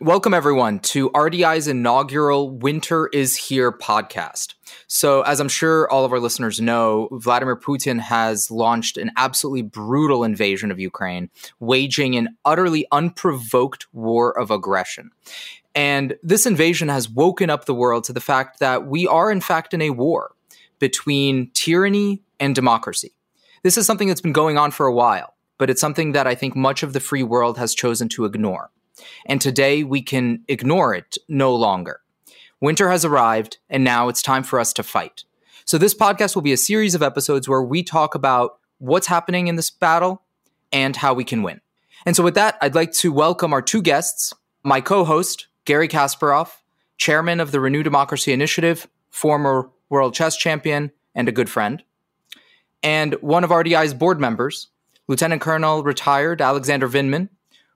Welcome, everyone, to RDI's inaugural Winter is Here podcast. So, as I'm sure all of our listeners know, Vladimir Putin has launched an absolutely brutal invasion of Ukraine, waging an utterly unprovoked war of aggression. And this invasion has woken up the world to the fact that we are, in fact, in a war between tyranny and democracy. This is something that's been going on for a while, but it's something that I think much of the free world has chosen to ignore. And today we can ignore it no longer. Winter has arrived, and now it's time for us to fight. So, this podcast will be a series of episodes where we talk about what's happening in this battle and how we can win. And so, with that, I'd like to welcome our two guests my co host, Garry Kasparov, chairman of the Renew Democracy Initiative, former world chess champion, and a good friend, and one of RDI's board members, Lieutenant Colonel retired Alexander Vindman,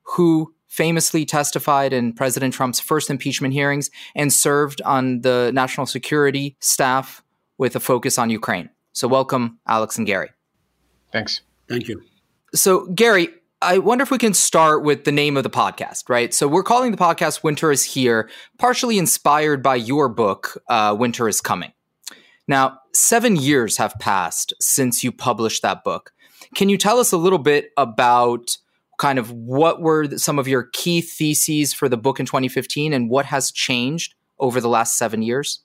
who famously testified in President Trump's first impeachment hearings and served on the national security staff with a focus on Ukraine. So, welcome, Alex and Garry. Thanks. Thank you. So, Garry, I wonder if we can start with the name of the podcast, right? So, we're calling the podcast Winter is Here, partially inspired by your book, uh, Winter is Coming. Now, seven years have passed since you published that book. Can you tell us a little bit about kind of what were some of your key theses for the book in 2015 and what has changed over the last seven years?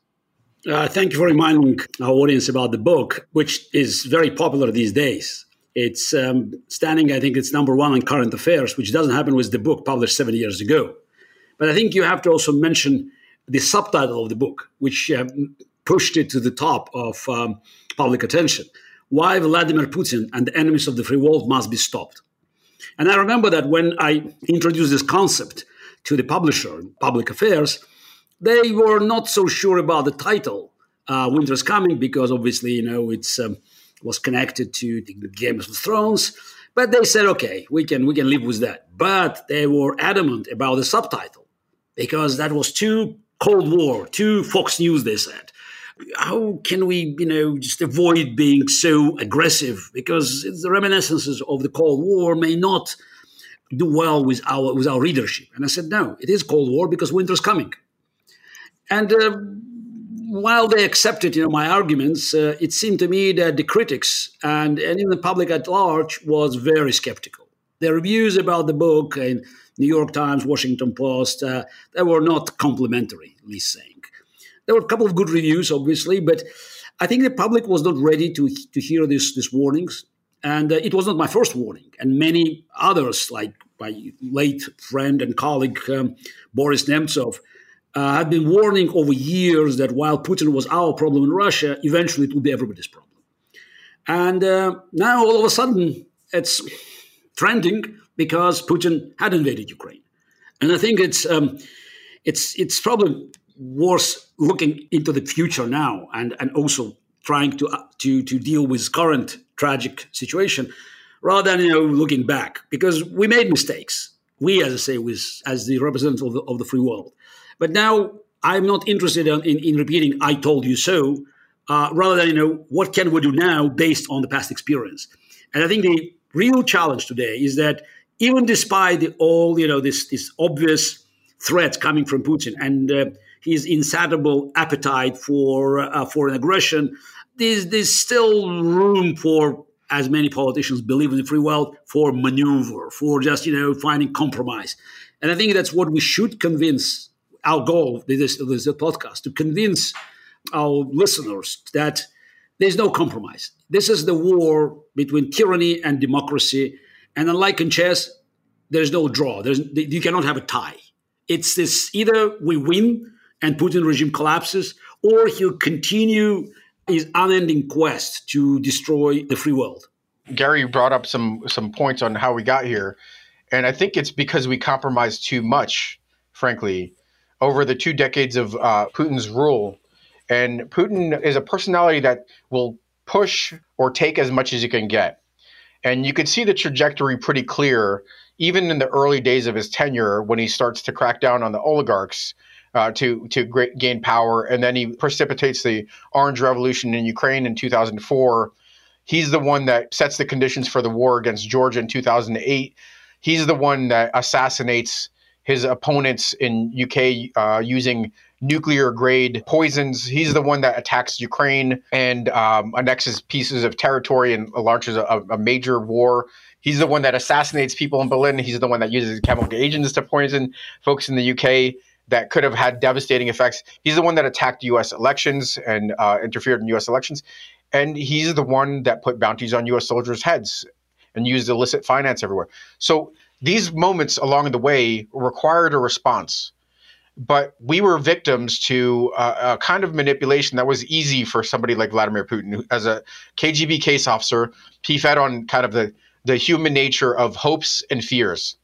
Uh, thank you for reminding our audience about the book, which is very popular these days. It's um, standing, I think it's number one on current affairs, which doesn't happen with the book published seven years ago. But I think you have to also mention the subtitle of the book, which uh, pushed it to the top of um, public attention. Why Vladimir Putin and the enemies of the free world must be stopped. And I remember that when I introduced this concept to the publisher, in Public Affairs, they were not so sure about the title, uh, Winter's Coming, because obviously, you know, it's um, was connected to the Game of Thrones. But they said, okay, we can we can live with that. But they were adamant about the subtitle because that was too Cold War, too Fox News. They said, how can we, you know, just avoid being so aggressive? Because the reminiscences of the Cold War may not do well with our with our readership. And I said, no, it is Cold War because winter's coming. And uh, while they accepted, you know, my arguments, uh, it seemed to me that the critics and, and even the public at large was very skeptical. The reviews about the book in New York Times, Washington Post, uh, they were not complimentary, at least saying. There were a couple of good reviews, obviously, but I think the public was not ready to, to hear these, these warnings. And uh, it was not my first warning. And many others, like my late friend and colleague um, Boris Nemtsov, uh, had been warning over years that while Putin was our problem in Russia, eventually it would be everybody's problem. And uh, now all of a sudden it's trending because Putin had invaded Ukraine. And I think it's um, it's it's probably worth looking into the future now and, and also trying to, uh, to, to deal with current tragic situation rather than you know looking back. Because we made mistakes. We as i say was as the representative of the, of the free world. But now i'm not interested in, in, in repeating i told you so uh, rather than you know what can we do now based on the past experience? And i think the real challenge today is that even despite the all you know this this obvious threat coming from putin and uh, his insatiable appetite for uh, for an aggression, there's there's still room for as many politicians believe in the free world for maneuver, for just you know finding compromise, and I think that's what we should convince. Our goal this this podcast to convince our listeners that there's no compromise. This is the war between tyranny and democracy, and unlike in chess, there's no draw. There's you cannot have a tie. It's this either we win and Putin regime collapses, or he'll continue his unending quest to destroy the free world. Gary brought up some some points on how we got here, and I think it's because we compromised too much, frankly, over the two decades of uh, Putin's rule. And Putin is a personality that will push or take as much as you can get. And you could see the trajectory pretty clear, even in the early days of his tenure when he starts to crack down on the oligarchs uh, to to gain power, and then he precipitates the Orange Revolution in Ukraine in 2004. He's the one that sets the conditions for the war against Georgia in 2008. He's the one that assassinates his opponents in UK uh, using nuclear grade poisons. He's the one that attacks Ukraine and um, annexes pieces of territory and launches a, a, major war. He's the one that assassinates people in Berlin. He's the one that uses chemical agents to poison folks in the UK that could have had devastating effects. He's the one that attacked U.S. elections and uh, interfered in U.S. elections. And he's the one that put bounties on U.S. soldiers' heads and used illicit finance everywhere. So these moments along the way required a response but we were victims to uh, a kind of manipulation that was easy for somebody like Vladimir Putin. Who, as a KGB case officer, he fed on kind of the, the human nature of hopes and fears.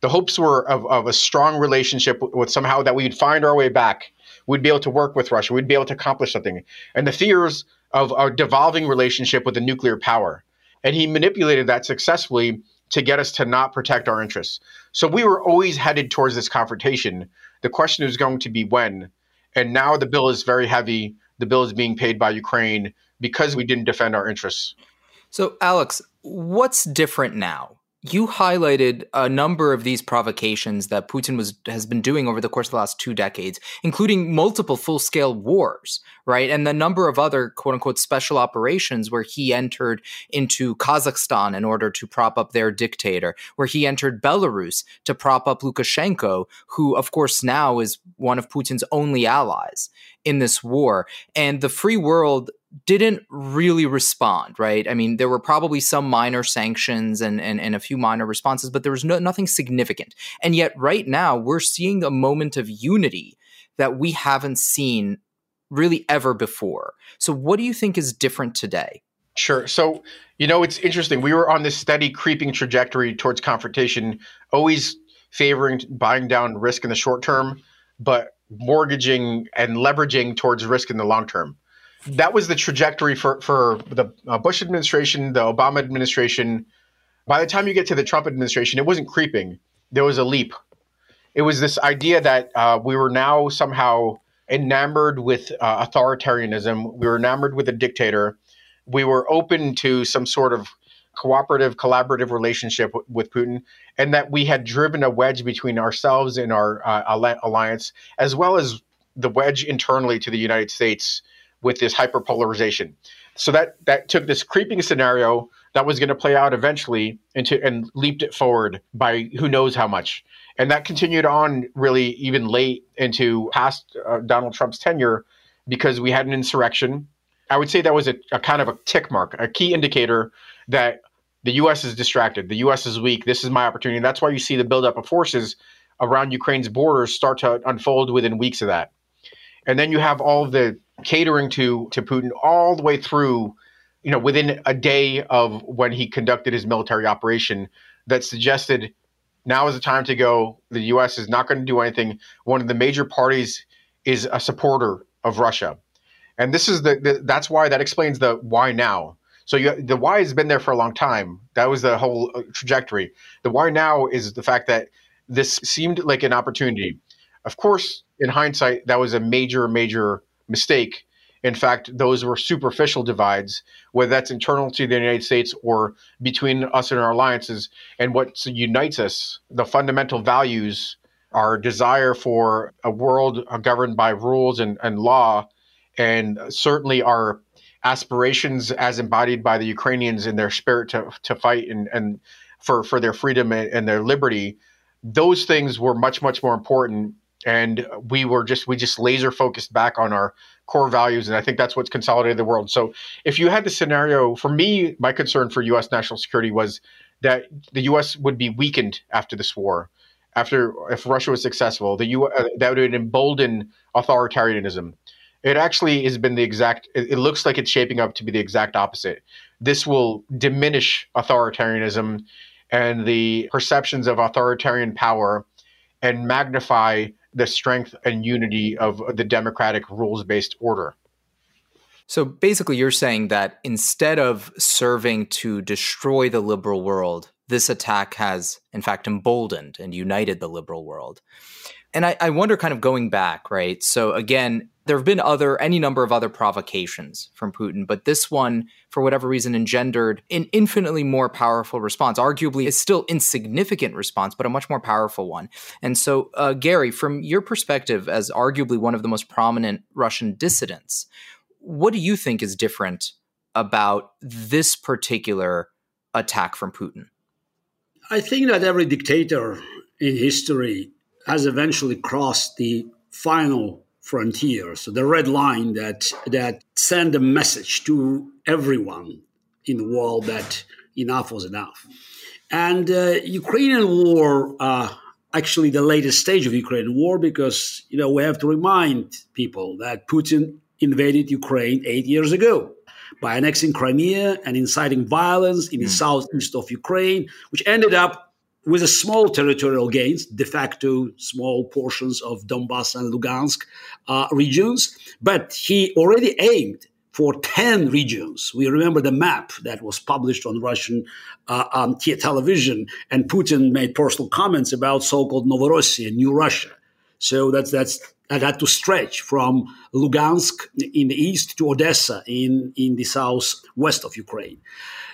The hopes were of, of a strong relationship with, somehow that we'd find our way back. We'd be able to work with Russia. We'd be able to accomplish something. And the fears of a devolving relationship with a nuclear power. And he manipulated that successfully to get us to not protect our interests. So we were always headed towards this confrontation the question is going to be when. And now the bill is very heavy. The bill is being paid by Ukraine because we didn't defend our interests. So, Alex, what's different now? You highlighted a number of these provocations that Putin was has been doing over the course of the last two decades, including multiple full-scale wars, right? And the number of other quote unquote special operations where he entered into Kazakhstan in order to prop up their dictator, where he entered Belarus to prop up Lukashenko, who of course now is one of Putin's only allies in this war. And the free world didn't really respond, right? I mean, there were probably some minor sanctions and, and, and a few minor responses, but there was no, nothing significant. And yet, right now, we're seeing a moment of unity that we haven't seen really ever before. So, what do you think is different today? Sure. So, you know, it's interesting. We were on this steady creeping trajectory towards confrontation, always favoring buying down risk in the short term, but mortgaging and leveraging towards risk in the long term that was the trajectory for for the uh, Bush administration, the Obama administration. By the time you get to the Trump administration, it wasn't creeping. There was a leap. It was this idea that uh, we were now somehow enamored with uh, authoritarianism. We were enamored with a dictator. We were open to some sort of cooperative, collaborative relationship w- with Putin, and that we had driven a wedge between ourselves and our uh, alliance, as well as the wedge internally to the United States with this hyperpolarization. So that that took this creeping scenario that was going to play out eventually into and leaped it forward by who knows how much. And that continued on really even late into past uh, Donald Trump's tenure because we had an insurrection. I would say that was a, a kind of a tick mark, a key indicator that the U.S. is distracted. The U.S. is weak. This is my opportunity. That's why you see the buildup of forces around Ukraine's borders start to unfold within weeks of that. And then you have all the catering to to Putin all the way through, you know, within a day of when he conducted his military operation that suggested now is the time to go. The U.S. is not going to do anything. One of the major parties is a supporter of Russia, and this is the, the that's why that explains the why now. So you, the why has been there for a long time. That was the whole uh, trajectory. The why now is the fact that this seemed like an opportunity. Of course, in hindsight, that was a major, major mistake. In fact, those were superficial divides, whether that's internal to the United States or between us and our alliances. And what unites us, the fundamental values, our desire for a world governed by rules and, and law, and certainly our aspirations as embodied by the Ukrainians in their spirit to, to fight and, and for, for their freedom and, and their liberty, those things were much, much more important and we were just we just laser focused back on our core values and i think that's what's consolidated the world. So if you had the scenario for me my concern for us national security was that the us would be weakened after this war after if russia was successful the U, uh, that would embolden authoritarianism. It actually has been the exact it, it looks like it's shaping up to be the exact opposite. This will diminish authoritarianism and the perceptions of authoritarian power and magnify the strength and unity of the democratic rules based order. So basically, you're saying that instead of serving to destroy the liberal world, this attack has, in fact, emboldened and united the liberal world. And I, I wonder, kind of going back, right? So again, there have been other any number of other provocations from Putin, but this one, for whatever reason, engendered an infinitely more powerful response. Arguably, it's still insignificant response, but a much more powerful one. And so, uh, Garry, from your perspective, as arguably one of the most prominent Russian dissidents, what do you think is different about this particular attack from Putin? I think that every dictator in history has eventually crossed the final frontier, so the red line that that send a message to everyone in the world that enough was enough. And uh, Ukrainian war, uh, actually the latest stage of Ukrainian war, because you know we have to remind people that Putin invaded Ukraine eight years ago by annexing Crimea and inciting violence in the mm. southeast of Ukraine, which ended up with a small territorial gains, de facto small portions of Donbass and Lugansk uh, regions. But he already aimed for 10 regions. We remember the map that was published on Russian uh, um, television, and Putin made personal comments about so-called Novorossiya, New Russia. So that's that's that had to stretch from Lugansk in the east to Odessa in, in the southwest of Ukraine.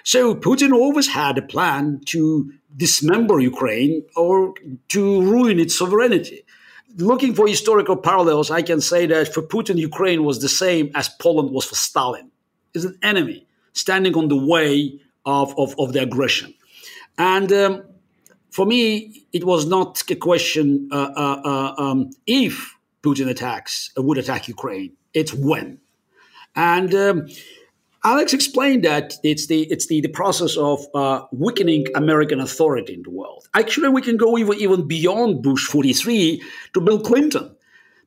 So Putin always had a plan to dismember Ukraine or to ruin its sovereignty. Looking for historical parallels, I can say that for Putin, Ukraine was the same as Poland was for Stalin. It's an enemy standing on the way of, of, of the aggression. And um, for me, it was not a question uh, uh, uh, um, if Putin attacks uh, would attack Ukraine. It's when. And um, Alex explained that it's the it's the, the process of uh, weakening American authority in the world. Actually, we can go even, even beyond Bush 43 to Bill Clinton.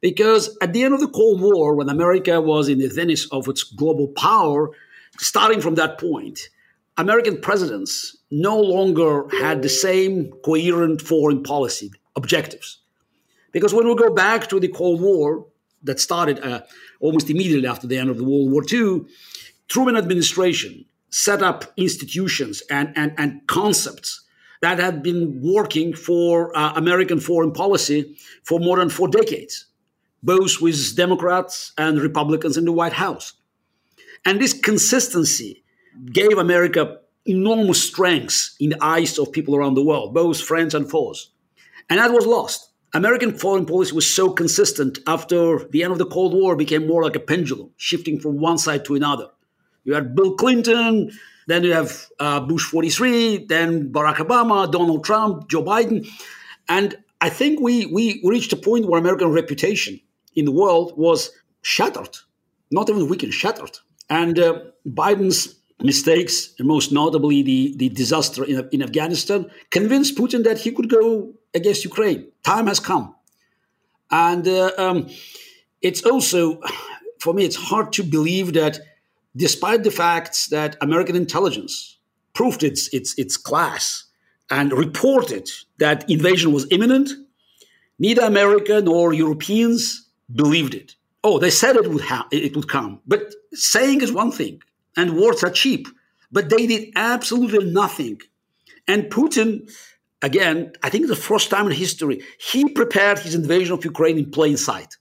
Because at the end of the Cold War, when America was in the zenith of its global power, starting from that point, American presidents no longer had the same coherent foreign policy objectives. Because when we go back to the Cold War that started uh, almost immediately after the end of the World War II, Truman administration set up institutions and, and, and concepts that had been working for uh, American foreign policy for more than four decades, both with Democrats and Republicans in the White House. And this consistency gave America enormous strengths in the eyes of people around the world, both friends and foes. And that was lost. American foreign policy was so consistent after the end of the Cold War became more like a pendulum, shifting from one side to another. You had Bill Clinton, then you have uh, Bush 43, then Barack Obama, Donald Trump, Joe Biden. And I think we, we reached a point where American reputation in the world was shattered, not even weakened, shattered. And uh, Biden's mistakes, and most notably the, the disaster in, in Afghanistan, convinced Putin that he could go against Ukraine. Time has come. And uh, um, it's also, for me, it's hard to believe that despite the facts that American intelligence proved its, its, its class and reported that invasion was imminent, neither America nor Europeans believed it. Oh, they said it would, ha- it would come. But saying is one thing, and words are cheap. But they did absolutely nothing. And Putin again, I think the first time in history, he prepared his invasion of Ukraine in plain sight.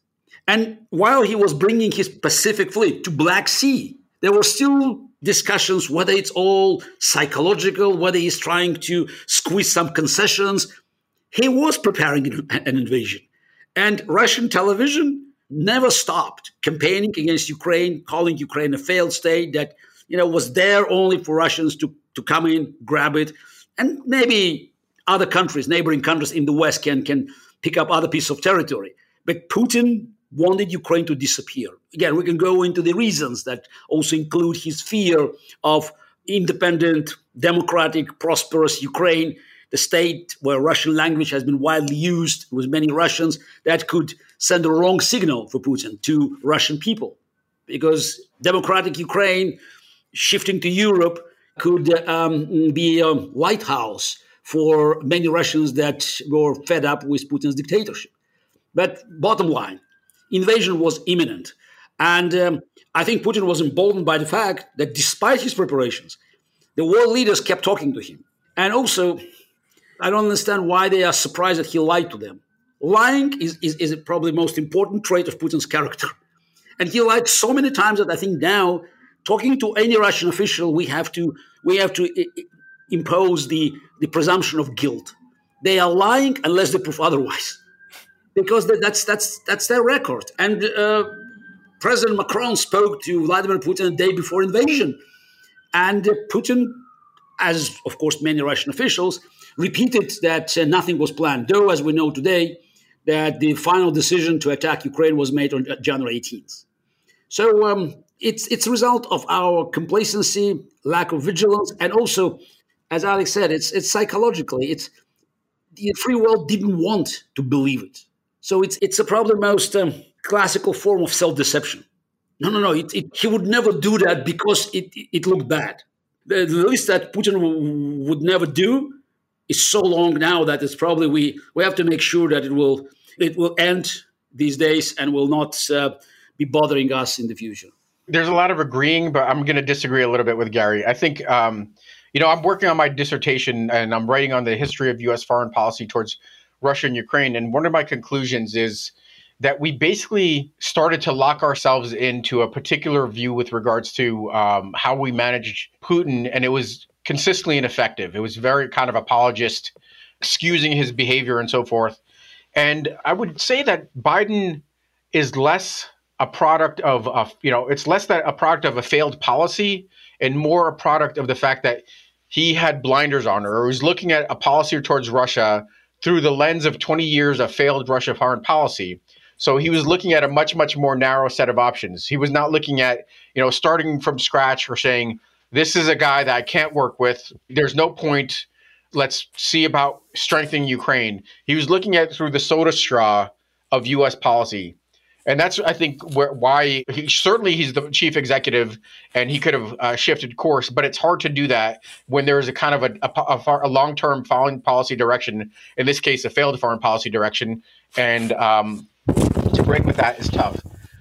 And while he was bringing his Pacific fleet to Black Sea, there were still discussions whether it's all psychological, whether he's trying to squeeze some concessions. He was preparing an invasion. And Russian television never stopped campaigning against Ukraine, calling Ukraine a failed state that you know was there only for Russians to, to come in, grab it, and maybe other countries, neighboring countries in the West can, can pick up other pieces of territory. But Putin wanted Ukraine to disappear. Again, we can go into the reasons that also include his fear of independent, democratic, prosperous Ukraine, the state where Russian language has been widely used with many Russians, that could send a wrong signal for Putin to Russian people. Because democratic Ukraine shifting to Europe could um, be a lighthouse for many Russians that were fed up with Putin's dictatorship. But bottom line, invasion was imminent. And um, I think Putin was emboldened by the fact that despite his preparations, the world leaders kept talking to him. And also, I don't understand why they are surprised that he lied to them. Lying is, is, is probably the most important trait of Putin's character. And he lied so many times that I think now, talking to any Russian official, we have to we have to impose the the presumption of guilt. They are lying unless they prove otherwise, because that's that's that's their record. And uh, President Macron spoke to Vladimir Putin the day before invasion, and Putin, as of course many Russian officials, repeated that uh, nothing was planned. Though, as we know today, that the final decision to attack Ukraine was made on January 18th. So um, it's it's a result of our complacency, lack of vigilance, and also, as Alex said, it's it's psychologically. It's the free world didn't want to believe it. So it's it's a probably most um, classical form of self deception. No, no, no. It, it, he would never do that because it it looked bad. The, list that Putin w- would never do is so long now that it's probably we we have to make sure that it will it will end these days and will not uh, be bothering us in the future. There's a lot of agreeing, but I'm going to disagree a little bit with Garry. I think, um, you know, I'm working on my dissertation and I'm writing on the history of U.S. foreign policy towards Russia and Ukraine. And one of my conclusions is that we basically started to lock ourselves into a particular view with regards to um, how we managed Putin, and it was consistently ineffective. It was very kind of apologist, excusing his behavior and so forth. And I would say that Biden is less a product of a, you know, it's less that a product of a failed policy and more a product of the fact that he had blinders on or was looking at a policy towards Russia through the lens of 20 years of failed Russia foreign policy. So he was looking at a much, much more narrow set of options. He was not looking at, you know, starting from scratch or saying, this is a guy that I can't work with. There's no point. Let's see about strengthening Ukraine. He was looking at through the soda straw of U.S. policy and that's I think where, why he certainly he's the chief executive and he could have uh, shifted course, but it's hard to do that when there is a kind of a, a, a, a long term foreign policy direction. In this case, a failed foreign policy direction, and um, to break with that is tough.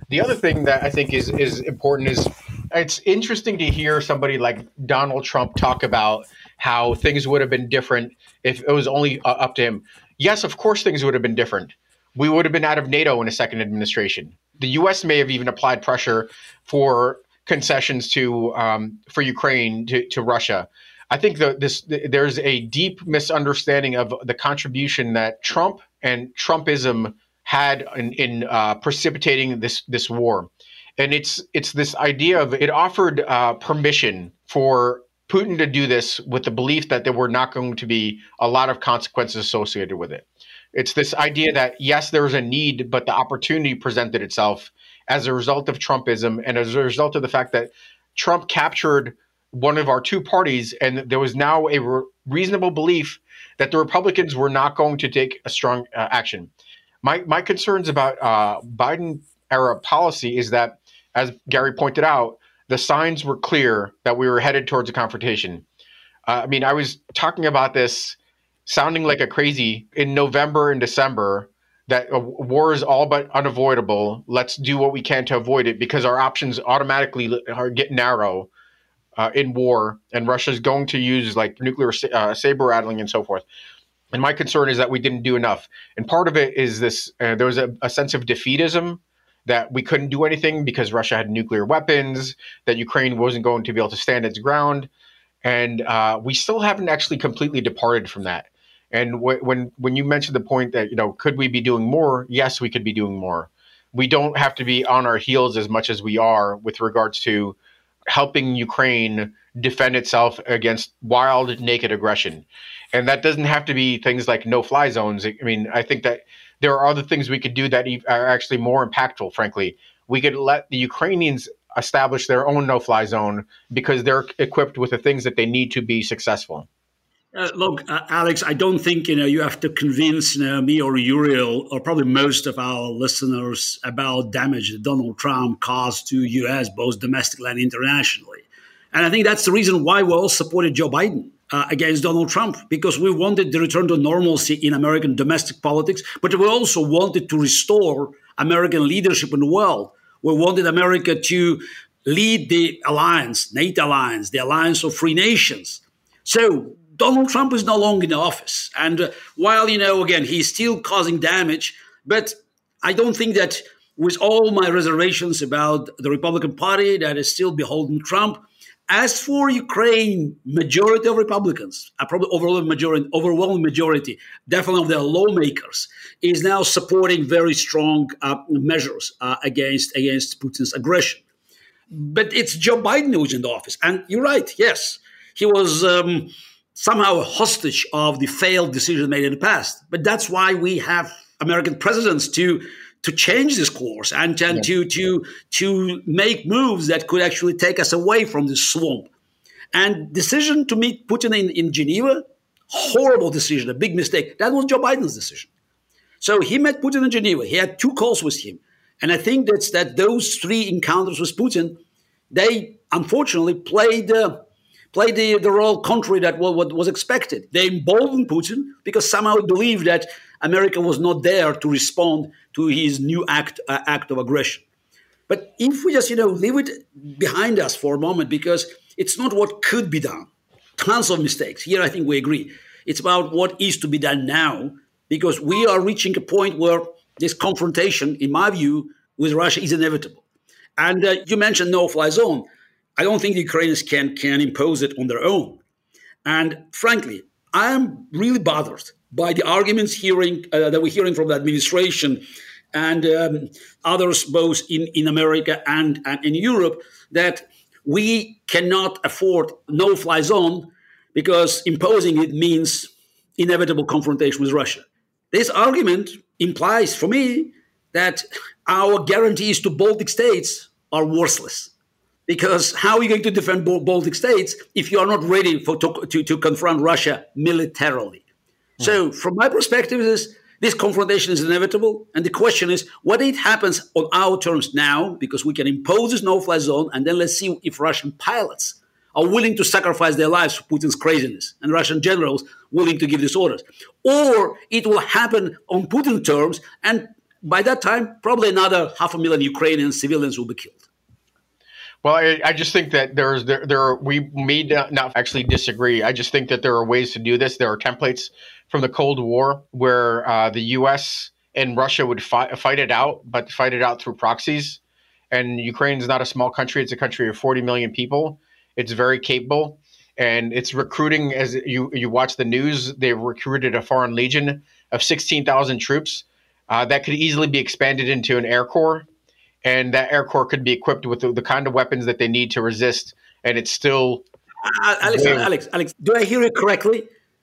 The other thing that I think is is important is it's interesting to hear somebody like Donald Trump talk about how things would have been different if it was only uh, up to him. Yes, of course, things would have been different we would have been out of NATO in a second administration. The U.S. may have even applied pressure for concessions to um, for Ukraine to, to Russia. I think that this there's a deep misunderstanding of the contribution that Trump and Trumpism had in, in uh, precipitating this this war, and it's it's this idea of it offered uh, permission for Putin to do this with the belief that there were not going to be a lot of consequences associated with it. It's this idea that yes, there was a need, but the opportunity presented itself as a result of Trumpism and as a result of the fact that Trump captured one of our two parties, and there was now a re- reasonable belief that the Republicans were not going to take a strong uh, action. My my concerns about uh, Biden era policy is that, as Garry pointed out, the signs were clear that we were headed towards a confrontation. Uh, I mean, I was talking about this sounding like a crazy in November and December that a war is all but unavoidable. Let's do what we can to avoid it because our options automatically are get narrow uh, in war, and Russia is going to use like nuclear uh, saber rattling and so forth. And my concern is that we didn't do enough. And part of it is this: uh, there was a, a sense of defeatism that we couldn't do anything because Russia had nuclear weapons, that Ukraine wasn't going to be able to stand its ground, and uh, we still haven't actually completely departed from that. And w- when when you mentioned the point that you know could we be doing more? Yes, we could be doing more. We don't have to be on our heels as much as we are with regards to helping Ukraine defend itself against wild, naked aggression. And that doesn't have to be things like no fly zones. I mean, I think that there are other things we could do that are actually more impactful, frankly. We could let the Ukrainians establish their own no fly zone because they're equipped with the things that they need to be successful. Uh, look, uh, Alex, I don't think you know you have to convince you know, me or Uriel or probably most of our listeners about damage that Donald Trump caused to U.S. both domestically and internationally. And I think that's the reason why we all supported Joe Biden uh, against Donald Trump because we wanted the return to normalcy in American domestic politics, but we also wanted to restore American leadership in the world. We wanted America to lead the alliance, NATO alliance, the alliance of free nations. So Donald Trump is no longer in office. And uh, while, you know, again, he's still causing damage, but I don't think that with all my reservations about the Republican Party that is still beholden Trump. As for Ukraine, majority of Republicans, a probably overwhelming majority, overwhelming majority, definitely of their lawmakers, is now supporting very strong uh, measures uh, against against Putin's aggression. But it's Joe Biden who's in the office, and you're right. Yes, he was um, somehow a hostage of the failed decision made in the past. But that's why we have American presidents to to change this course and, and yeah. to to to make moves that could actually take us away from this swamp. And decision to meet Putin in, in Geneva, horrible decision, a big mistake. That was Joe Biden's decision. So he met Putin in Geneva. He had two calls with him. And I think that's that those three encounters with Putin, they unfortunately played uh, played the, the role contrary that what, what was expected. They emboldened Putin because somehow believed that America was not there to respond to his new act uh, act of aggression. But if we just you know leave it behind us for a moment, because it's not what could be done. Tons of mistakes. Here, I think we agree. It's about what is to be done now, because we are reaching a point where this confrontation, in my view, with Russia is inevitable. And uh, you mentioned no-fly zone. I don't think the Ukrainians can can impose it on their own. And frankly, I am really bothered by the arguments hearing uh, that we're hearing from the administration and um, others both in, in America and, and in Europe that we cannot afford no-fly zone because imposing it means inevitable confrontation with Russia. This argument implies for me that our guarantees to Baltic states are worthless. Because how are you going to defend Baltic states if you are not ready for, to, to, to confront Russia militarily? Mm. So, from my perspective, is this confrontation is inevitable, and the question is whether it happens on our terms now, because we can impose this no-fly zone, and then let's see if Russian pilots are willing to sacrifice their lives for Putin's craziness, and Russian generals willing to give these orders, or it will happen on Putin terms, and by that time, probably another half a million Ukrainian civilians will be killed. Well, I, I, just think that there's there there are, we may not actually disagree. I just think that there are ways to do this. There are templates from the Cold War where uh, the U.S. and Russia would fight fight it out, but fight it out through proxies. And Ukraine is not a small country; it's a country of 40 million people. It's very capable, and it's recruiting. As you you watch the news, they've recruited a foreign legion of 16,000 troops uh, that could easily be expanded into an air corps and that air corps could be equipped with the, the kind of weapons that they need to resist, and it's still. Uh, Alex, Alex, Alex, do I hear it correctly?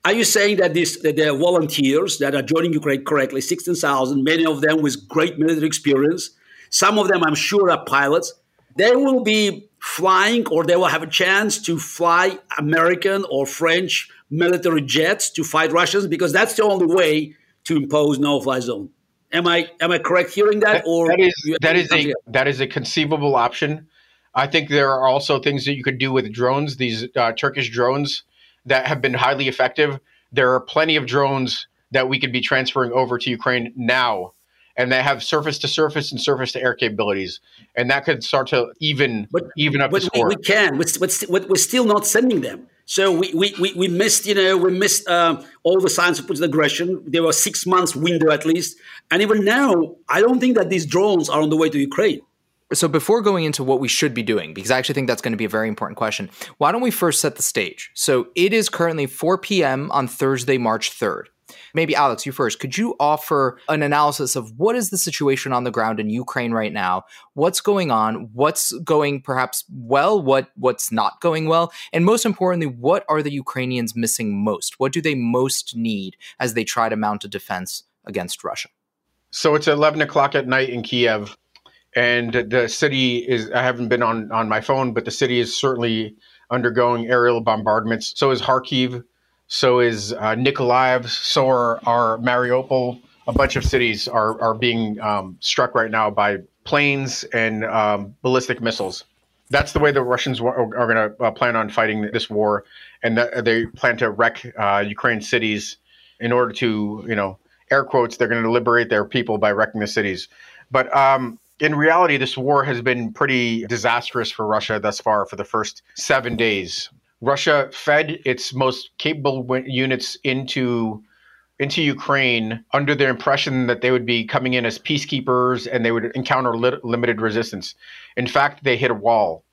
Are you saying that these that the volunteers that are joining Ukraine correctly, sixteen thousand, many of them with great military experience, some of them I'm sure are pilots, they will be flying or they will have a chance to fly American or French military jets to fight Russians because that's the only way to impose no-fly zone. Am I am I correct hearing that, or that is that is a that is a conceivable option. I think there are also things that you could do with drones. These uh, Turkish drones that have been highly effective. There are plenty of drones that we could be transferring over to Ukraine now, and they have surface to surface and surface to air capabilities, and that could start to even but, even up but the score. We, we can, but, but we're still not sending them. So we, we, we, we missed, you know, we missed uh, all the signs of Putin's aggression. There was six months window at least. And even now, I don't think that these drones are on the way to Ukraine. So before going into what we should be doing, because I actually think that's going to be a very important question, why don't we first set the stage? So it is currently 4 p.m. on Thursday, March 3rd. Maybe Alex, you first. Could you offer an analysis of what is the situation on the ground in Ukraine right now? What's going on? What's going perhaps well? What what's not going well? And most importantly, what are the Ukrainians missing most? What do they most need as they try to mount a defense against Russia? So it's 11 o'clock at night in Kiev, and the city is. I haven't been on on my phone, but the city is certainly undergoing aerial bombardments. So is Kharkiv so is uh, Nikolaev, so are, are Mariupol. A bunch of cities are, are being um, struck right now by planes and um, ballistic missiles. That's the way the Russians are, going to uh, plan on fighting this war, and that they plan to wreck uh, Ukraine cities in order to, you know, air quotes, they're going to liberate their people by wrecking the cities. But um, in reality, this war has been pretty disastrous for Russia thus far for the first seven days. Russia fed its most capable units into into Ukraine under the impression that they would be coming in as peacekeepers and they would encounter li- limited resistance. In fact, they hit a wall.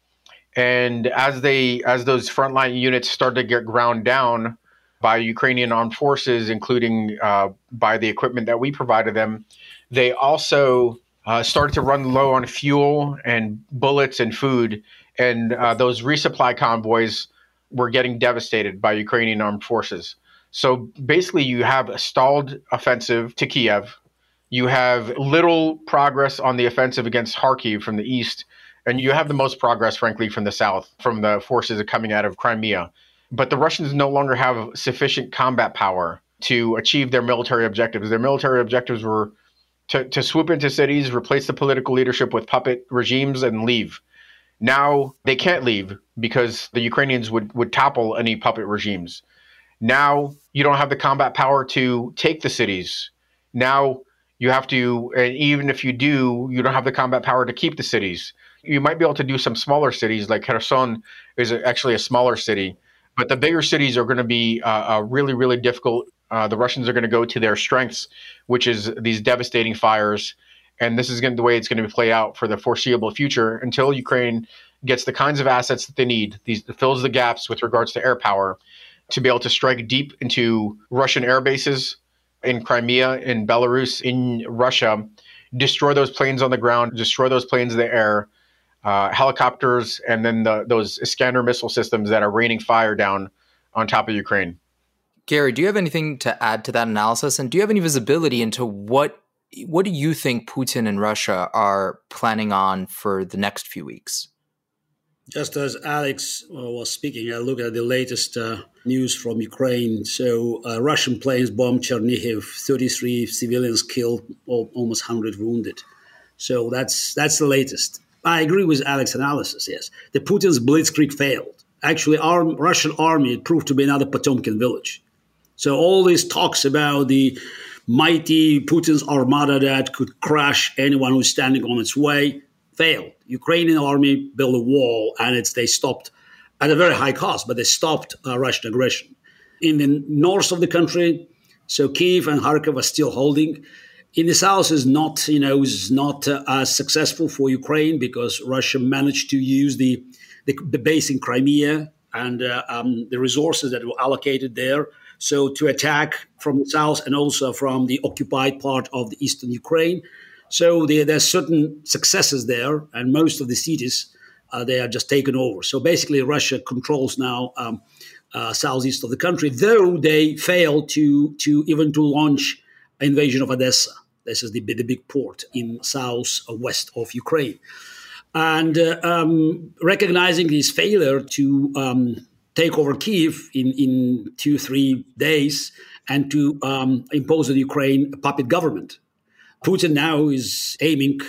And as they as those frontline units started to get ground down by Ukrainian armed forces, including uh, by the equipment that we provided them, they also uh, started to run low on fuel and bullets and food. And uh, those resupply convoys were getting devastated by Ukrainian armed forces. So basically, you have a stalled offensive to Kiev. You have little progress on the offensive against Kharkiv from the east. And you have the most progress, frankly, from the south, from the forces coming out of Crimea. But the Russians no longer have sufficient combat power to achieve their military objectives. Their military objectives were to, to swoop into cities, replace the political leadership with puppet regimes, and leave. Now they can't leave because the Ukrainians would, would topple any puppet regimes. Now you don't have the combat power to take the cities. Now you have to, and even if you do, you don't have the combat power to keep the cities. You might be able to do some smaller cities, like Kherson is actually a smaller city, but the bigger cities are going to be uh, uh, really, really difficult. Uh, the Russians are going to go to their strengths, which is these devastating fires, and this is going to, the way it's going to play out for the foreseeable future until Ukraine gets the kinds of assets that they need. These fills the gaps with regards to air power to be able to strike deep into Russian air bases in Crimea, in Belarus, in Russia, destroy those planes on the ground, destroy those planes in the air, uh, helicopters, and then the, those Iskander missile systems that are raining fire down on top of Ukraine. Garry, do you have anything to add to that analysis? And do you have any visibility into what what do you think Putin and Russia are planning on for the next few weeks? Just as Alex uh, was speaking, I look at the latest uh, news from Ukraine. So, uh, Russian planes bombed Chernihiv, 33 civilians killed, almost 100 wounded. So that's that's the latest. I agree with Alex's analysis. Yes, the Putin's blitzkrieg failed. Actually, our Russian army proved to be another Potemkin village. So all these talks about the mighty Putin's armada that could crush anyone who's standing on its way failed. Ukrainian army built a wall, and it's they stopped at a very high cost, but they stopped uh, Russian aggression. In the north of the country, so Kiev and Kharkiv are still holding. In the south is not, you know, is not uh, as successful for Ukraine because Russia managed to use the the, the base in Crimea and uh, um, the resources that were allocated there. So to attack from the south and also from the occupied part of the eastern Ukraine. So there, there's certain successes there, and most of the cities uh, they are just taken over. So basically, Russia controls now um, uh, southeast of the country, though they failed to to even to launch an invasion of Odessa. This is the, the big port in southwest of Ukraine, and uh, um, recognizing this failure to um, take over Kiev in in two three days and to um, impose on Ukraine a puppet government Putin now is aiming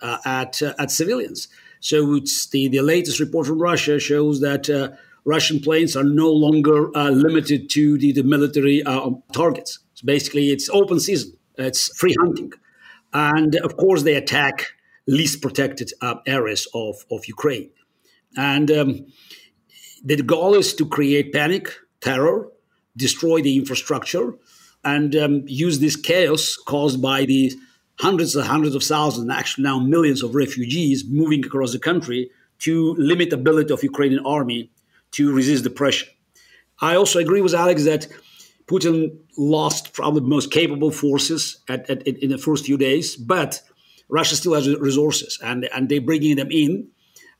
uh, at uh, at civilians. So it's the, the latest report from Russia shows that uh, Russian planes are no longer uh, limited to the, the military uh, targets. So basically, it's open season. It's free hunting, and of course they attack least protected uh, areas of, of Ukraine. And um, the goal is to create panic, terror, destroy the infrastructure, and um, use this chaos caused by the hundreds and hundreds of thousands, and actually now millions of refugees moving across the country to limit the ability of Ukrainian army to resist the pressure. I also agree with Alex that Putin lost probably the most capable forces at, at, in the first few days, but Russia still has resources, and, and they're bringing them in.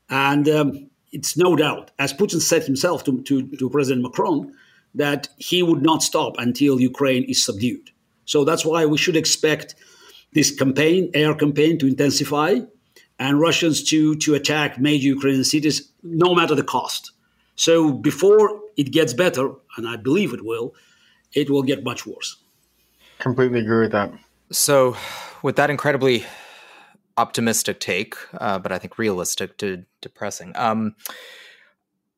And um, it's no doubt, as Putin said himself to, to, to President Macron, that he would not stop until Ukraine is subdued. So that's why we should expect – this campaign, air campaign, to intensify, and Russians to to attack major Ukrainian cities, no matter the cost. So before it gets better, and I believe it will, it will get much worse. Completely agree with that. So, with that incredibly optimistic take, uh, but I think realistic to depressing. Um,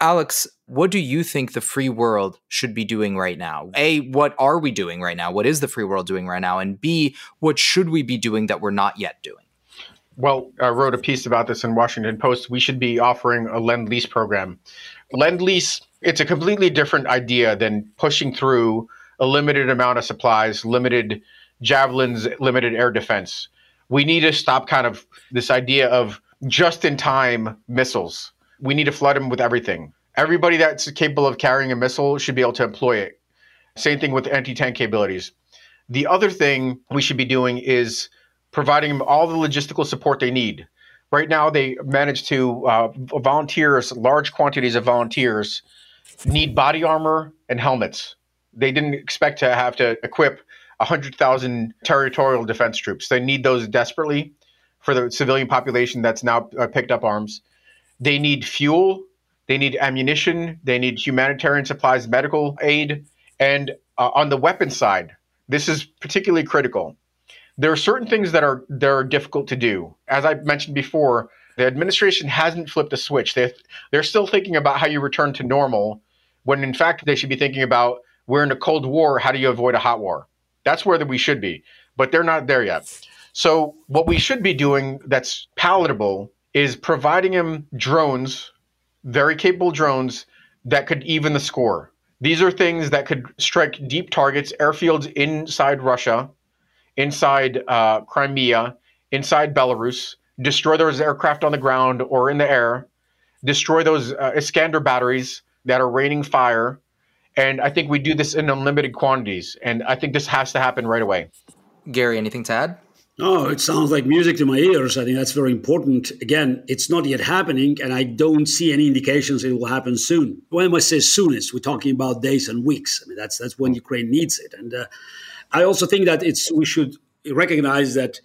Alex, what do you think the free world should be doing right now? A, what are we doing right now? What is the free world doing right now? And B, what should we be doing that we're not yet doing? Well, I wrote a piece about this in Washington Post. We should be offering a lend lease program. Lend lease, it's a completely different idea than pushing through a limited amount of supplies, limited javelins, limited air defense. We need to stop kind of this idea of just in time missiles. We need to flood them with everything. Everybody that's capable of carrying a missile should be able to employ it. Same thing with anti tank capabilities. The other thing we should be doing is providing them all the logistical support they need. Right now, they manage to uh, volunteers, large quantities of volunteers, need body armor and helmets. They didn't expect to have to equip 100,000 territorial defense troops. They need those desperately for the civilian population that's now uh, picked up arms. They need fuel, they need ammunition, they need humanitarian supplies, medical aid, and uh, on the weapon side, this is particularly critical. There are certain things that are that are difficult to do. As I mentioned before, the administration hasn't flipped a switch. They they're still thinking about how you return to normal, when in fact they should be thinking about we're in a cold war. How do you avoid a hot war? That's where we should be, but they're not there yet. So what we should be doing that's palatable is providing him drones, very capable drones that could even the score. These are things that could strike deep targets, airfields inside Russia, inside uh, Crimea, inside Belarus, destroy those aircraft on the ground or in the air, destroy those uh, Iskander batteries that are raining fire. And I think we do this in unlimited quantities. And I think this has to happen right away. Garry, anything to add? Oh, it sounds like music to my ears. I think that's very important. Again, it's not yet happening, and I don't see any indications it will happen soon. When I say soonest, we're talking about days and weeks. I mean, that's that's when Ukraine needs it. And uh, I also think that it's we should recognize that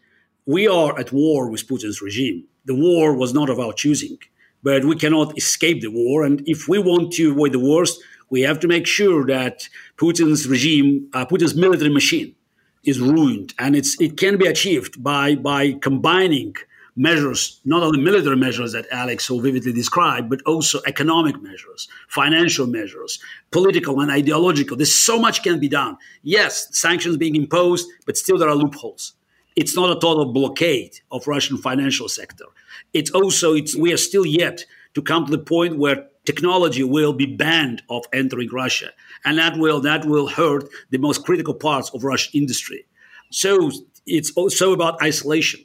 we are at war with Putin's regime. The war was not of our choosing, but we cannot escape the war. And if we want to avoid the worst, we have to make sure that Putin's regime, uh, Putin's military machine, is ruined, and it's it can be achieved by by combining measures, not only military measures that Alex so vividly described, but also economic measures, financial measures, political and ideological. There's so much can be done. Yes, sanctions being imposed, but still there are loopholes. It's not a total blockade of Russian financial sector. It's also it's we are still yet to come to the point where technology will be banned of entering Russia, and that will that will hurt the most critical parts of Russian industry. So it's also about isolation.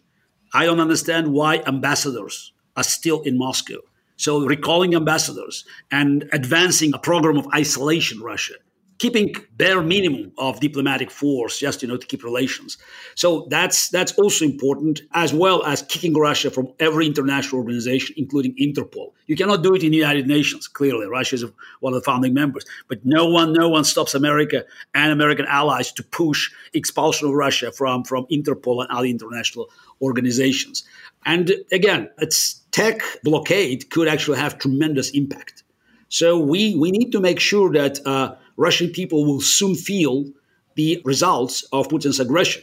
I don't understand why ambassadors are still in Moscow. So recalling ambassadors and advancing a program of isolation Russia keeping bare minimum of diplomatic force just you know to keep relations. So that's that's also important as well as kicking russia from every international organization including interpol. You cannot do it in the united nations clearly. Russia is one of the founding members. But no one no one stops america and american allies to push expulsion of russia from from interpol and other international organizations. And again its tech blockade could actually have tremendous impact. So we we need to make sure that uh, Russian people will soon feel the results of Putin's aggression.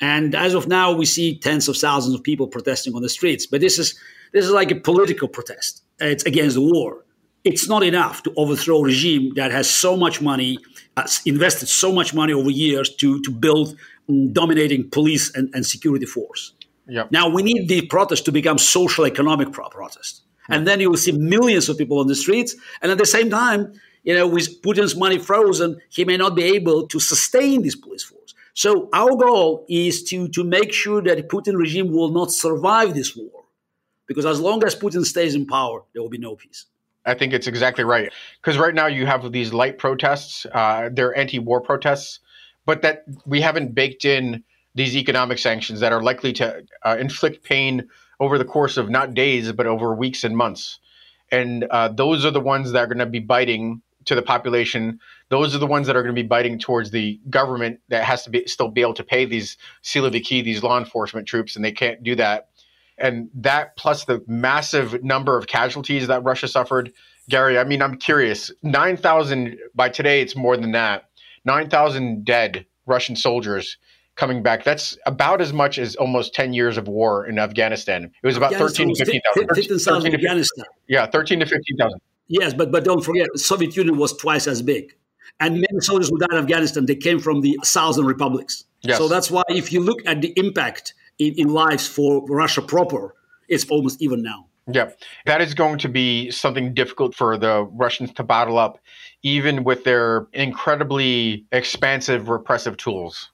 And as of now, we see tens of thousands of people protesting on the streets. But this is this is like a political protest. It's against the war. It's not enough to overthrow a regime that has so much money, uh, invested so much money over years to to build dominating police and, and security force. Yep. Now we need the protest to become social economic pro- protest. And then you will see millions of people on the streets. And at the same time, you know, with Putin's money frozen, he may not be able to sustain this police force. So our goal is to, to make sure that Putin regime will not survive this war. Because as long as Putin stays in power, there will be no peace. I think it's exactly right. Because right now you have these light protests, uh, they're anti war protests, but that we haven't baked in these economic sanctions that are likely to uh, inflict pain over the course of not days, but over weeks and months. And uh, those are the ones that are going to be biting to the population. Those are the ones that are going to be biting towards the government that has to be still be able to pay these siloviki, these law enforcement troops, and they can't do that. And that plus the massive number of casualties that Russia suffered, Garry. I mean, I'm curious. Nine thousand by today, it's more than that. Nine thousand dead Russian soldiers coming back. That's about as much as almost 10 years of war in Afghanistan. It was about 13 to 15,000. Afghanistan. Yeah, 13 to 15,000. Yes, but but don't forget, Soviet Union was twice as big, and many soldiers who died in Afghanistan they came from the southern republics. Yes. So that's why if you look at the impact in, in lives for Russia proper, it's almost even now. Yeah, that is going to be something difficult for the Russians to bottle up, even with their incredibly expansive repressive tools.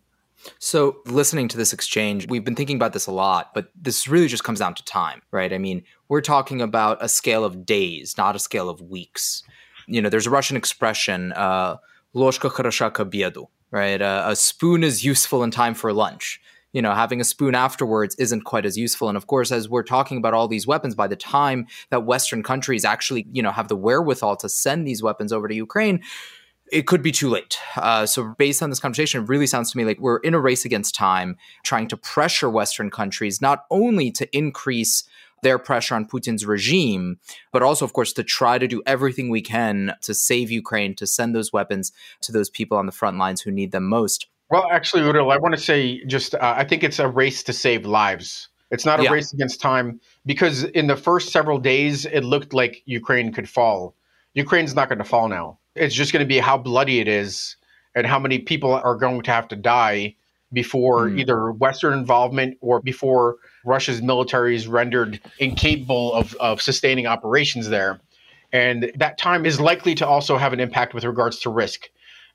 So, listening to this exchange, we've been thinking about this a lot, but this really just comes down to time, right? I mean, we're talking about a scale of days, not a scale of weeks. You know, there's a Russian expression, uh, ложка хороша к обеду, right? Uh, a spoon is useful in time for lunch. You know, having a spoon afterwards isn't quite as useful. And of course, as we're talking about all these weapons, by the time that Western countries actually, you know, have the wherewithal to send these weapons over to Ukraine, it could be too late. Uh, so, based on this conversation, it really sounds to me like we're in a race against time, trying to pressure Western countries not only to increase their pressure on Putin's regime, but also, of course, to try to do everything we can to save Ukraine, to send those weapons to those people on the front lines who need them most. Well, actually, Uriel, I want to say just uh, I think it's a race to save lives. It's not a yeah. race against time because in the first several days, it looked like Ukraine could fall. Ukraine's not going to fall now. It's just going to be how bloody it is and how many people are going to have to die before mm. either Western involvement or before Russia's military is rendered incapable of, of sustaining operations there. And that time is likely to also have an impact with regards to risk.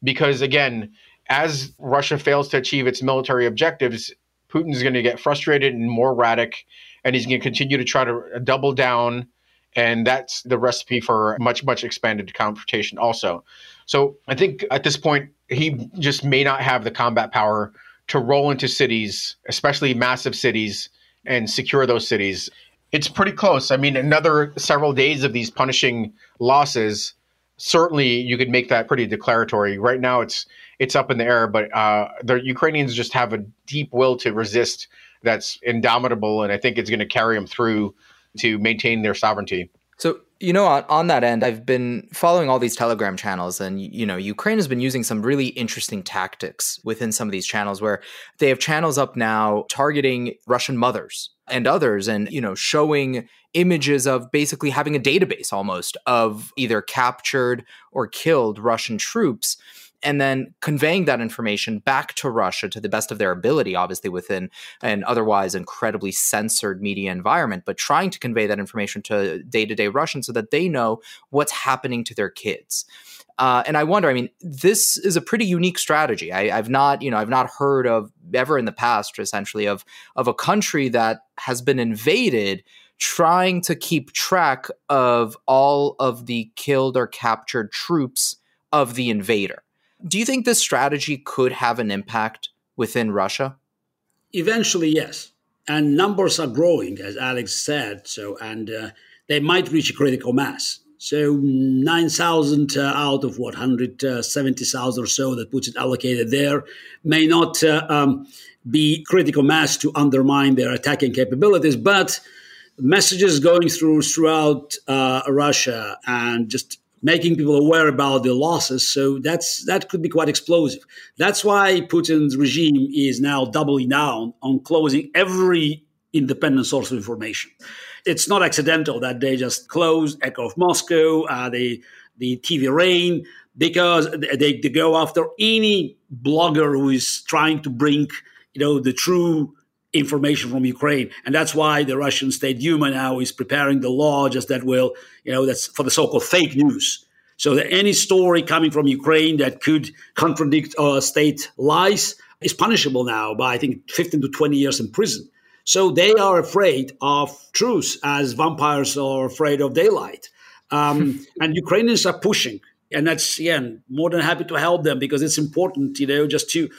Because again, as Russia fails to achieve its military objectives, Putin's going to get frustrated and more erratic, and he's going to continue to try to double down. And that's the recipe for much, much expanded confrontation, also. So I think at this point, he just may not have the combat power to roll into cities, especially massive cities, and secure those cities. It's pretty close. I mean, another several days of these punishing losses, certainly you could make that pretty declaratory. Right now, it's it's up in the air, but uh, the Ukrainians just have a deep will to resist that's indomitable, and I think it's going to carry them through to maintain their sovereignty. So you know, on, on, that end, I've been following all these Telegram channels, and you know, Ukraine has been using some really interesting tactics within some of these channels, where they have channels up now targeting Russian mothers and others, and you know, showing images of basically having a database almost of either captured or killed Russian troops and then conveying that information back to Russia to the best of their ability, obviously within an otherwise incredibly censored media environment, but trying to convey that information to day to day Russians so that they know what's happening to their kids. Uh, and I wonder, I mean, this is a pretty unique strategy. I, have not, you know, I've not heard of ever in the past, essentially, of of a country that has been invaded trying to keep track of all of the killed or captured troops of the invader. Do you think this strategy could have an impact within Russia? Eventually, yes. And numbers are growing, as Alex said. So, and uh, they might reach a critical mass. So, 9,000 uh, out of what, 170,000 or so that Putin allocated there may not uh, um, be critical mass to undermine their attacking capabilities, but messages going through throughout uh, Russia and just making people aware about the losses. So that's that could be quite explosive. That's why Putin's regime is now doubling down on closing every independent source of information. It's not accidental that they just closed Echo of Moscow, uh, the the TV Rain, because they, they go after any blogger who is trying to bring you know the true information from Ukraine. And that's why the Russian State Duma now is preparing the law just that will, you know, that's for the so-called fake news. So that any story coming from Ukraine that could contradict uh, state lies is punishable now by I think 15 to 20 years in prison. So they are afraid of truth as vampires are afraid of daylight. Um, and Ukrainians are pushing. And that's, again, more than happy to help them because it's important, you know, just to,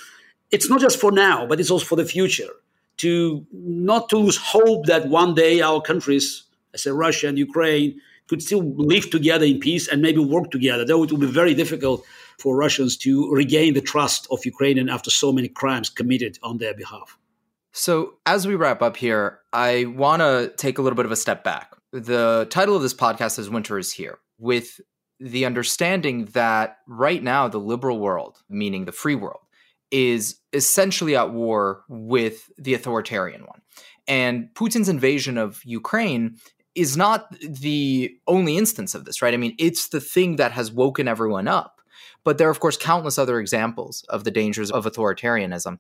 it's not just for now, but it's also for the future to not to lose hope that one day our countries, I say Russia and Ukraine, could still live together in peace and maybe work together. Though it will be very difficult for Russians to regain the trust of Ukrainian after so many crimes committed on their behalf. So, as we wrap up here, I want to take a little bit of a step back. The title of this podcast is Winter is Here, with the understanding that right now the liberal world, meaning the free world, is essentially at war with the authoritarian one. And Putin's invasion of Ukraine is not the only instance of this, right? I mean, it's the thing that has woken everyone up. But there are, of course, countless other examples of the dangers of authoritarianism.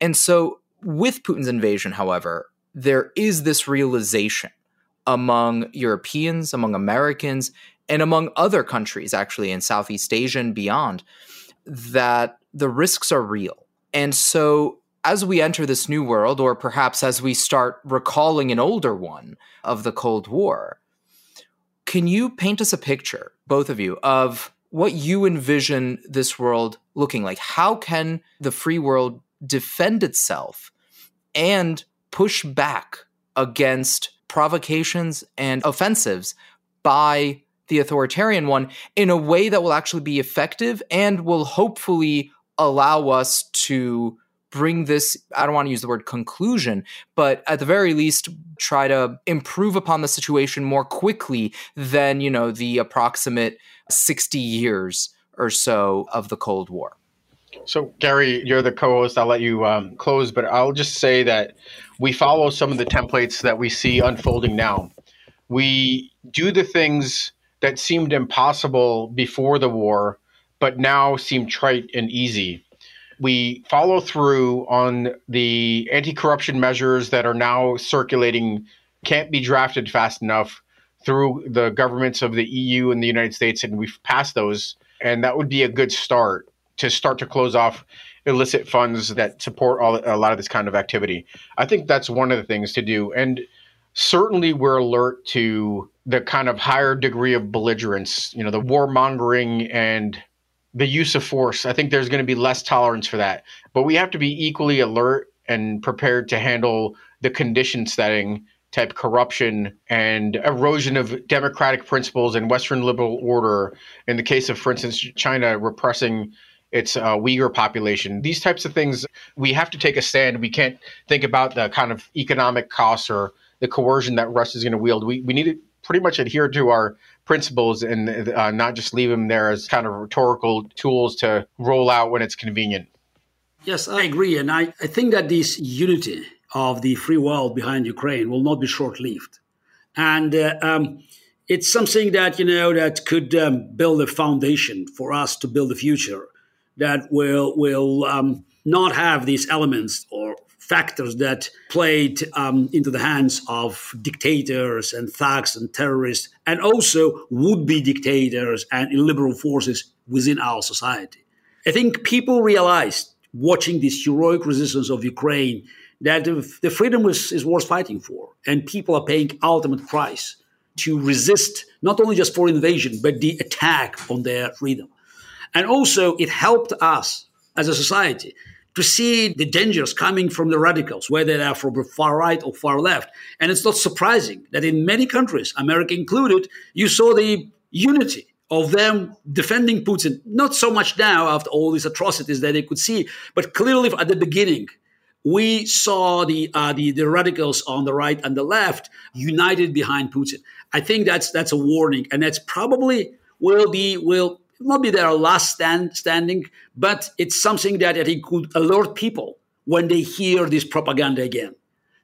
And so, with Putin's invasion, however, there is this realization among Europeans, among Americans, and among other countries, actually, in Southeast Asia and beyond, that the risks are real. And so, as we enter this new world, or perhaps as we start recalling an older one of the Cold War, can you paint us a picture, both of you, of what you envision this world looking like? How can the free world defend itself and push back against provocations and offensives by the authoritarian one in a way that will actually be effective and will hopefully allow us to bring this i don't want to use the word conclusion but at the very least try to improve upon the situation more quickly than you know the approximate 60 years or so of the cold war. So garry you're the co-host. I'll let you um, close but i'll just say that we follow some of the templates that we see unfolding now. We do the things that seemed impossible before the war but now seem trite and easy we follow through on the anti corruption measures that are now circulating, can't be drafted fast enough through the governments of the EU and the United States, and we've passed those. And that would be a good start to start to close off illicit funds that support all, a lot of this kind of activity. I think that's one of the things to do. And certainly we're alert to the kind of higher degree of belligerence, you know, the warmongering and the use of force. I think there's going to be less tolerance for that. But we have to be equally alert and prepared to handle the condition setting type corruption and erosion of democratic principles and Western liberal order. In the case of, for instance, China repressing its uh, Uyghur population. These types of things, we have to take a stand. We can't think about the kind of economic costs or the coercion that Russia is going to wield. We, we need to pretty much adhere to our principles and uh, not just leave them there as kind of rhetorical tools to roll out when it's convenient. Yes, I agree. And I, I think that this unity of the free world behind Ukraine will not be short lived. And uh, um, it's something that, you know, that could um, build a foundation for us to build a future that will, will um, not have these elements or factors that played um, into the hands of dictators and thugs and terrorists, and also would be dictators and illiberal forces within our society. I think people realized, watching this heroic resistance of Ukraine, that the freedom was, is worth fighting for, and people are paying ultimate price to resist not only just foreign invasion, but the attack on their freedom. And also, it helped us as a society to see the dangers coming from the radicals, whether they are from the far right or far left. And it's not surprising that in many countries, America included, you saw the unity of them defending Putin, not so much now after all these atrocities that they could see, but clearly at the beginning, we saw the, uh, the, the radicals on the right and the left united behind Putin. I think that's that's a warning, and that's probably will be will not be their last stand, standing, but it's something that I think could alert people when they hear this propaganda again.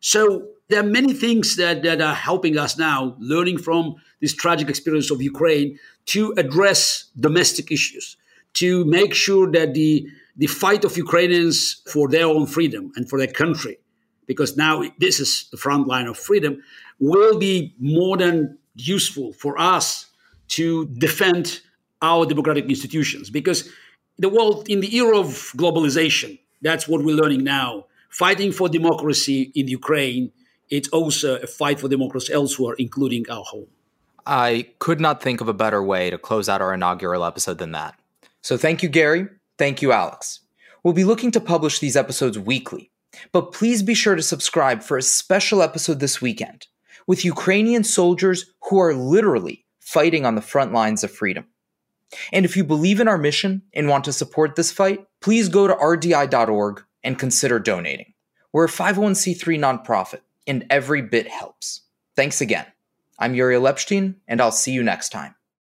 So there are many things that, that are helping us now, learning from this tragic experience of Ukraine, to address domestic issues, to make sure that the, the fight of Ukrainians for their own freedom and for their country, because now this is the front line of freedom, will be more than useful for us to defend our democratic institutions because the world in the era of globalization that's what we're learning now. Fighting for democracy in ukraine it's also a fight for democracy elsewhere including our home. I could not think of a better way to close out our inaugural episode than that. So thank you garry. Thank you alex. We'll be looking to publish these episodes weekly but please be sure to subscribe for a special episode this weekend with ukrainian soldiers who are literally fighting on the front lines of freedom and if you believe in our mission and want to support this fight, please go to rdi.org and consider donating. We're a 501c3 nonprofit, and every bit helps. Thanks again. I'm Uriel Epstein, and I'll see you next time.